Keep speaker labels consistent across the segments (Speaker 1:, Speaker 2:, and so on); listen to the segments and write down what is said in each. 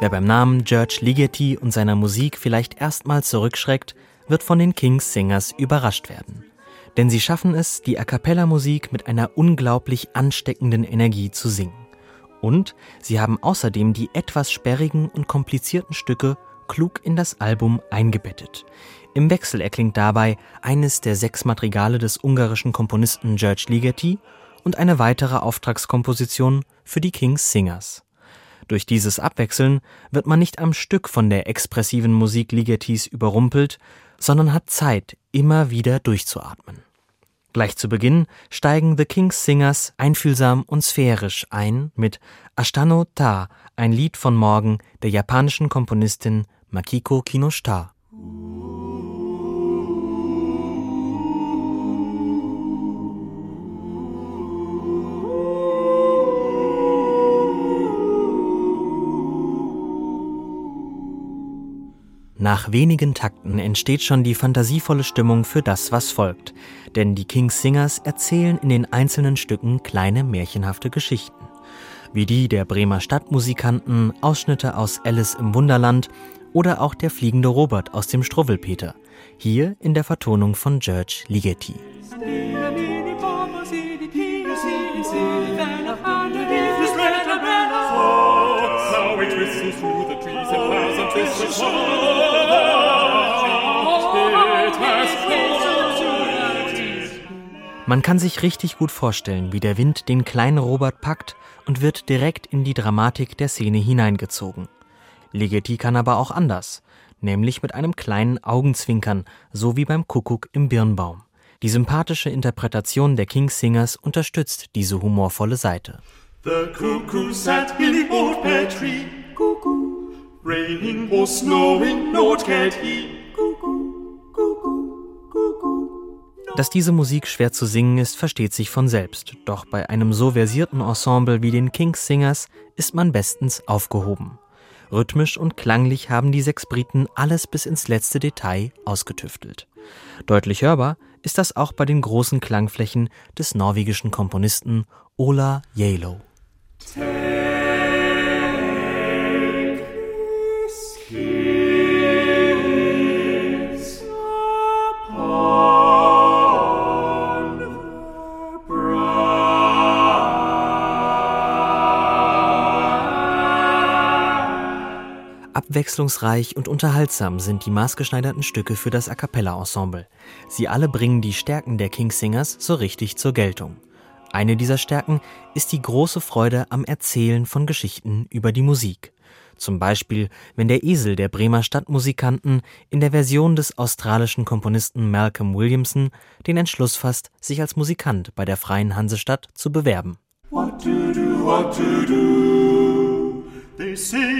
Speaker 1: Wer beim Namen George Ligeti und seiner Musik vielleicht erstmal zurückschreckt, wird von den Kings Singers überrascht werden. Denn sie schaffen es, die A cappella Musik mit einer unglaublich ansteckenden Energie zu singen. Und sie haben außerdem die etwas sperrigen und komplizierten Stücke klug in das Album eingebettet. Im Wechsel erklingt dabei eines der sechs Madrigale des ungarischen Komponisten George Ligeti und eine weitere Auftragskomposition für die Kings Singers. Durch dieses Abwechseln wird man nicht am Stück von der expressiven Musik Ligetis überrumpelt, sondern hat Zeit, immer wieder durchzuatmen. Gleich zu Beginn steigen The Kings Singers einfühlsam und sphärisch ein mit Ashtano Ta, ein Lied von Morgen der japanischen Komponistin Makiko Kinoshita. Nach wenigen Takten entsteht schon die fantasievolle Stimmung für das, was folgt, denn die Kings Singers erzählen in den einzelnen Stücken kleine märchenhafte Geschichten. Wie die der Bremer Stadtmusikanten, Ausschnitte aus Alice im Wunderland oder auch der fliegende Robert aus dem Struwwelpeter, hier in der Vertonung von George Ligeti. Man kann sich richtig gut vorstellen, wie der Wind den kleinen Robert packt und wird direkt in die Dramatik der Szene hineingezogen. Ligeti kann aber auch anders, nämlich mit einem kleinen Augenzwinkern, so wie beim Kuckuck im Birnbaum. Die sympathische Interpretation der King Singers unterstützt diese humorvolle Seite. The cuckoo sat in the old pear tree, cuckoo. Raining or snowing, not cared he, Dass diese Musik schwer zu singen ist, versteht sich von selbst. Doch bei einem so versierten Ensemble wie den Kings Singers ist man bestens aufgehoben. Rhythmisch und klanglich haben die sechs Briten alles bis ins letzte Detail ausgetüftelt. Deutlich hörbar ist das auch bei den großen Klangflächen des norwegischen Komponisten Ola Yalo. Abwechslungsreich und unterhaltsam sind die maßgeschneiderten Stücke für das A cappella Ensemble. Sie alle bringen die Stärken der King Singers so richtig zur Geltung. Eine dieser Stärken ist die große Freude am Erzählen von Geschichten über die Musik. Zum Beispiel, wenn der Esel der Bremer Stadtmusikanten in der Version des australischen Komponisten Malcolm Williamson den Entschluss fasst, sich als Musikant bei der Freien Hansestadt zu bewerben. What to do, what to do. They say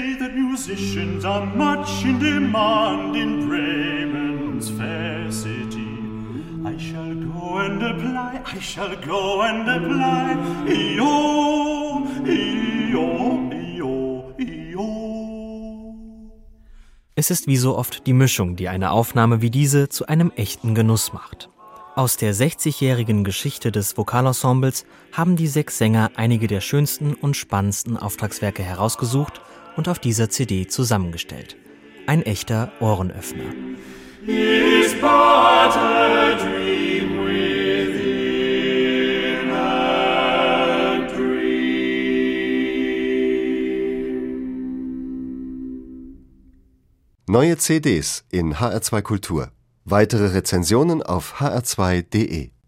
Speaker 1: musicians are much in demand in Bremen's fair city. I shall go and apply, I shall go and apply. Io, io, io, io. Es ist wie so oft die Mischung, die eine Aufnahme wie diese zu einem echten Genuss macht. Aus der 60-jährigen Geschichte des Vokalensembles haben die sechs Sänger einige der schönsten und spannendsten Auftragswerke herausgesucht und auf dieser CD zusammengestellt. Ein echter Ohrenöffner.
Speaker 2: Neue CDs in HR2 Kultur. Weitere Rezensionen auf hr2.de